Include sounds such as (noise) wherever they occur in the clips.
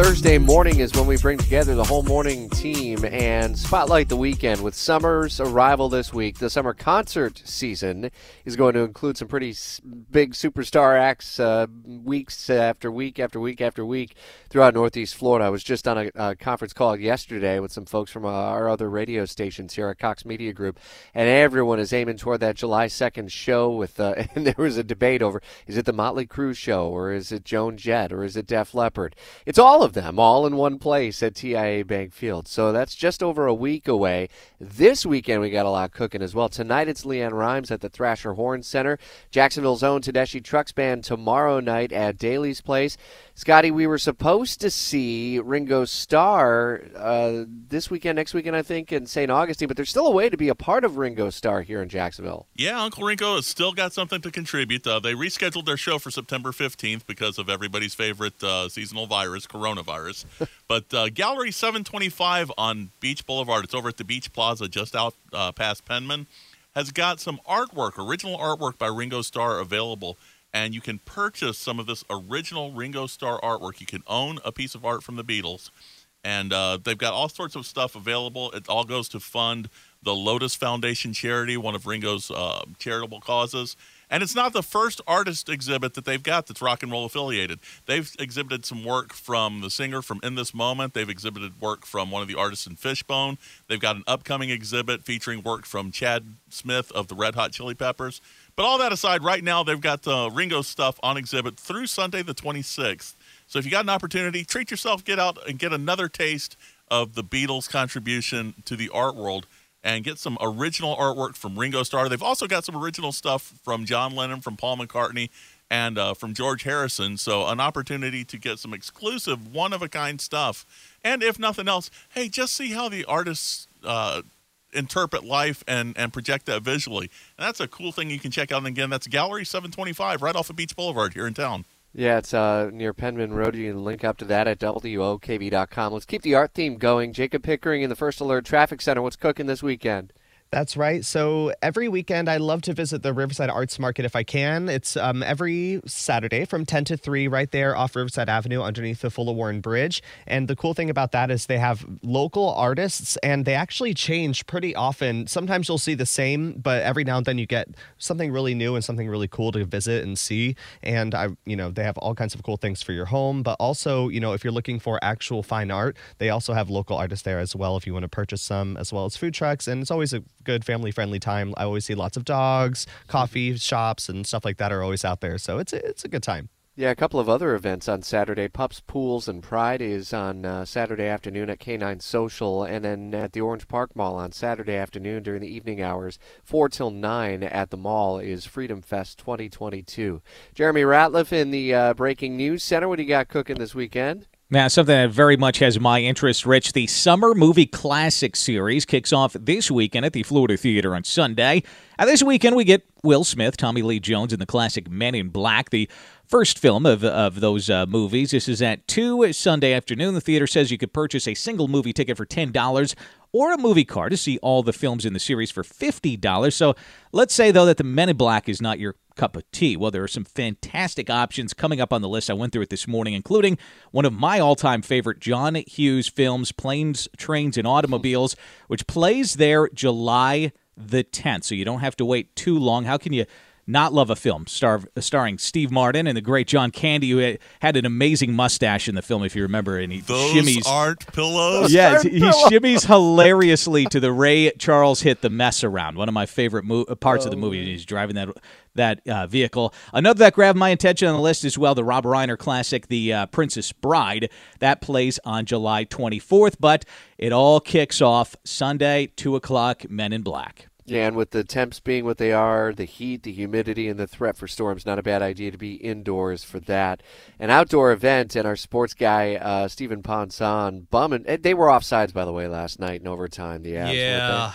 Thursday morning is when we bring together the whole morning team and spotlight the weekend with summer's arrival this week. The summer concert season is going to include some pretty big superstar acts uh, weeks after week after week after week throughout Northeast Florida. I was just on a, a conference call yesterday with some folks from uh, our other radio stations here at Cox Media Group, and everyone is aiming toward that July 2nd show. With uh, (laughs) and there was a debate over is it the Motley Crue show or is it Joan Jett or is it Def Leppard? It's all of them, all in one place at TIA Bank Field. So that's just over a week away. This weekend we got a lot cooking as well. Tonight it's LeAnn Rimes at the Thrasher Horn Center. Jacksonville's own Tedeschi Trucks Band tomorrow night at Daily's Place. Scotty, we were supposed to see Ringo Starr uh, this weekend, next weekend, I think, in St. Augustine, but there's still a way to be a part of Ringo Starr here in Jacksonville. Yeah, Uncle Ringo has still got something to contribute. Uh, they rescheduled their show for September 15th because of everybody's favorite uh, seasonal virus, coronavirus. (laughs) but uh, Gallery 725 on Beach Boulevard, it's over at the Beach Plaza just out uh, past Penman, has got some artwork, original artwork by Ringo Starr available and you can purchase some of this original Ringo Starr artwork. You can own a piece of art from the Beatles, and uh, they've got all sorts of stuff available. It all goes to fund the Lotus Foundation charity, one of Ringo's uh, charitable causes. And it's not the first artist exhibit that they've got that's rock and roll affiliated. They've exhibited some work from the singer from In This Moment. They've exhibited work from one of the artists in Fishbone. They've got an upcoming exhibit featuring work from Chad Smith of the Red Hot Chili Peppers. But all that aside, right now they've got the Ringo stuff on exhibit through Sunday the 26th. So if you got an opportunity, treat yourself, get out and get another taste of the Beatles' contribution to the art world and get some original artwork from Ringo Starr. They've also got some original stuff from John Lennon, from Paul McCartney, and uh, from George Harrison. So an opportunity to get some exclusive, one of a kind stuff. And if nothing else, hey, just see how the artists uh, interpret life and and project that visually. And that's a cool thing you can check out. And again, that's Gallery 725 right off of Beach Boulevard here in town. Yeah, it's uh, near Penman Road. You can link up to that at WOKV.com. Let's keep the art theme going. Jacob Pickering in the First Alert Traffic Center. What's cooking this weekend? That's right. So every weekend, I love to visit the Riverside Arts Market if I can. It's um, every Saturday from 10 to 3 right there off Riverside Avenue underneath the Fuller Warren Bridge. And the cool thing about that is they have local artists and they actually change pretty often. Sometimes you'll see the same, but every now and then you get something really new and something really cool to visit and see. And I, you know, they have all kinds of cool things for your home, but also, you know, if you're looking for actual fine art, they also have local artists there as well if you want to purchase some, as well as food trucks. And it's always a good family friendly time. I always see lots of dogs, coffee shops, and stuff like that are always out there. So it's a, it's a good time. Yeah, a couple of other events on Saturday. Pups, Pools, and Pride is on uh, Saturday afternoon at Canine Social, and then at the Orange Park Mall on Saturday afternoon during the evening hours, 4 till 9 at the mall is Freedom Fest 2022. Jeremy Ratliff in the uh, Breaking News Center. What do you got cooking this weekend? Now, something that very much has my interest, Rich. The Summer Movie Classic Series kicks off this weekend at the Florida Theater on Sunday. And this weekend, we get Will Smith, Tommy Lee Jones, and the classic Men in Black, the first film of, of those uh, movies. This is at 2 Sunday afternoon. The theater says you could purchase a single movie ticket for $10 or a movie card to see all the films in the series for $50. So let's say, though, that the Men in Black is not your cup of tea. Well, there are some fantastic options coming up on the list. I went through it this morning, including one of my all time favorite John Hughes films, Planes, Trains, and Automobiles, which plays there July the 10th. So you don't have to wait too long. How can you? Not love a film star, starring Steve Martin and the great John Candy, who had an amazing mustache in the film, if you remember. And he Those shimmies. aren't pillows. Yeah, he shimmies hilariously to the Ray Charles hit "The Mess Around," one of my favorite mo- parts oh. of the movie. He's driving that that uh, vehicle. Another that grabbed my attention on the list as well, the Rob Reiner classic, The uh, Princess Bride. That plays on July 24th, but it all kicks off Sunday, 2 o'clock, Men in Black. Yeah, and with the temps being what they are, the heat, the humidity, and the threat for storms, not a bad idea to be indoors for that. An outdoor event, and our sports guy, uh, Stephen Ponson, bumming. Eh, they were off sides, by the way, last night in overtime. The yeah.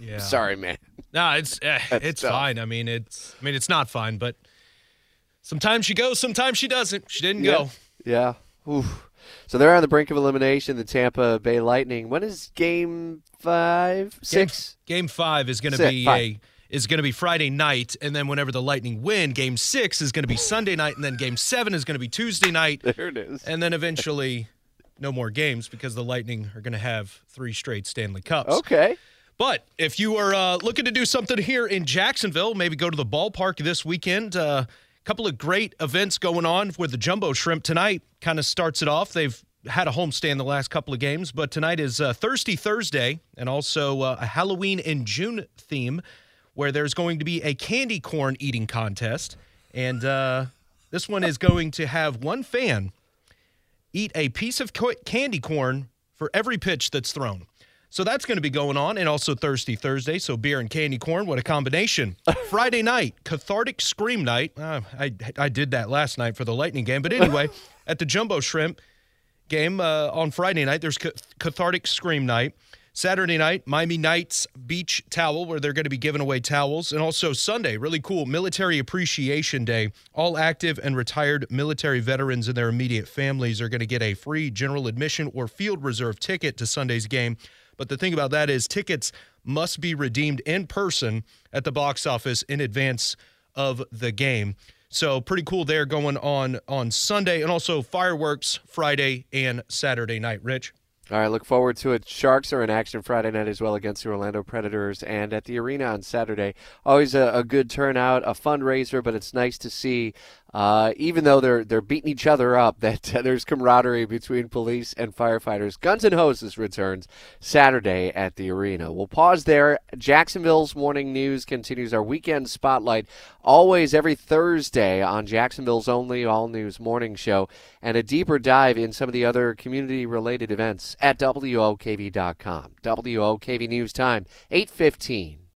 Yeah. Sorry, man. No, it's (laughs) uh, it's tough. fine. I mean, it's I mean, it's not fine, but sometimes she goes, sometimes she doesn't. She didn't yeah. go. Yeah. Oof. So they're on the brink of elimination. The Tampa Bay Lightning. When is Game Five? Six. Game, game Five is going to be five. a is going to be Friday night, and then whenever the Lightning win, Game Six is going to be Sunday night, and then Game Seven is going to be Tuesday night. (laughs) There it is. And then eventually, no more games because the Lightning are going to have three straight Stanley Cups. Okay. But if you are uh, looking to do something here in Jacksonville, maybe go to the ballpark this weekend. Uh, couple of great events going on with the Jumbo Shrimp tonight. Kind of starts it off. They've had a homestand the last couple of games, but tonight is uh, Thirsty Thursday and also uh, a Halloween in June theme where there's going to be a candy corn eating contest. And uh, this one is going to have one fan eat a piece of candy corn for every pitch that's thrown. So that's going to be going on, and also Thirsty Thursday. So beer and candy corn, what a combination! (laughs) Friday night, cathartic scream night. Uh, I I did that last night for the Lightning game, but anyway, (laughs) at the Jumbo Shrimp game uh, on Friday night, there's cathartic scream night. Saturday night, Miami Knights Beach Towel, where they're going to be giving away towels. And also Sunday, really cool, Military Appreciation Day. All active and retired military veterans and their immediate families are going to get a free general admission or field reserve ticket to Sunday's game. But the thing about that is tickets must be redeemed in person at the box office in advance of the game. So pretty cool there going on on Sunday and also fireworks Friday and Saturday night, Rich. All right, look forward to it. Sharks are in action Friday night as well against the Orlando Predators and at the arena on Saturday. Always a, a good turnout, a fundraiser, but it's nice to see uh, even though they're they're beating each other up, (laughs) that uh, there's camaraderie between police and firefighters. Guns and Hoses returns Saturday at the arena. We'll pause there. Jacksonville's morning news continues our weekend spotlight, always every Thursday on Jacksonville's only all news morning show, and a deeper dive in some of the other community related events at WOKV.com. WOKV News Time, 815.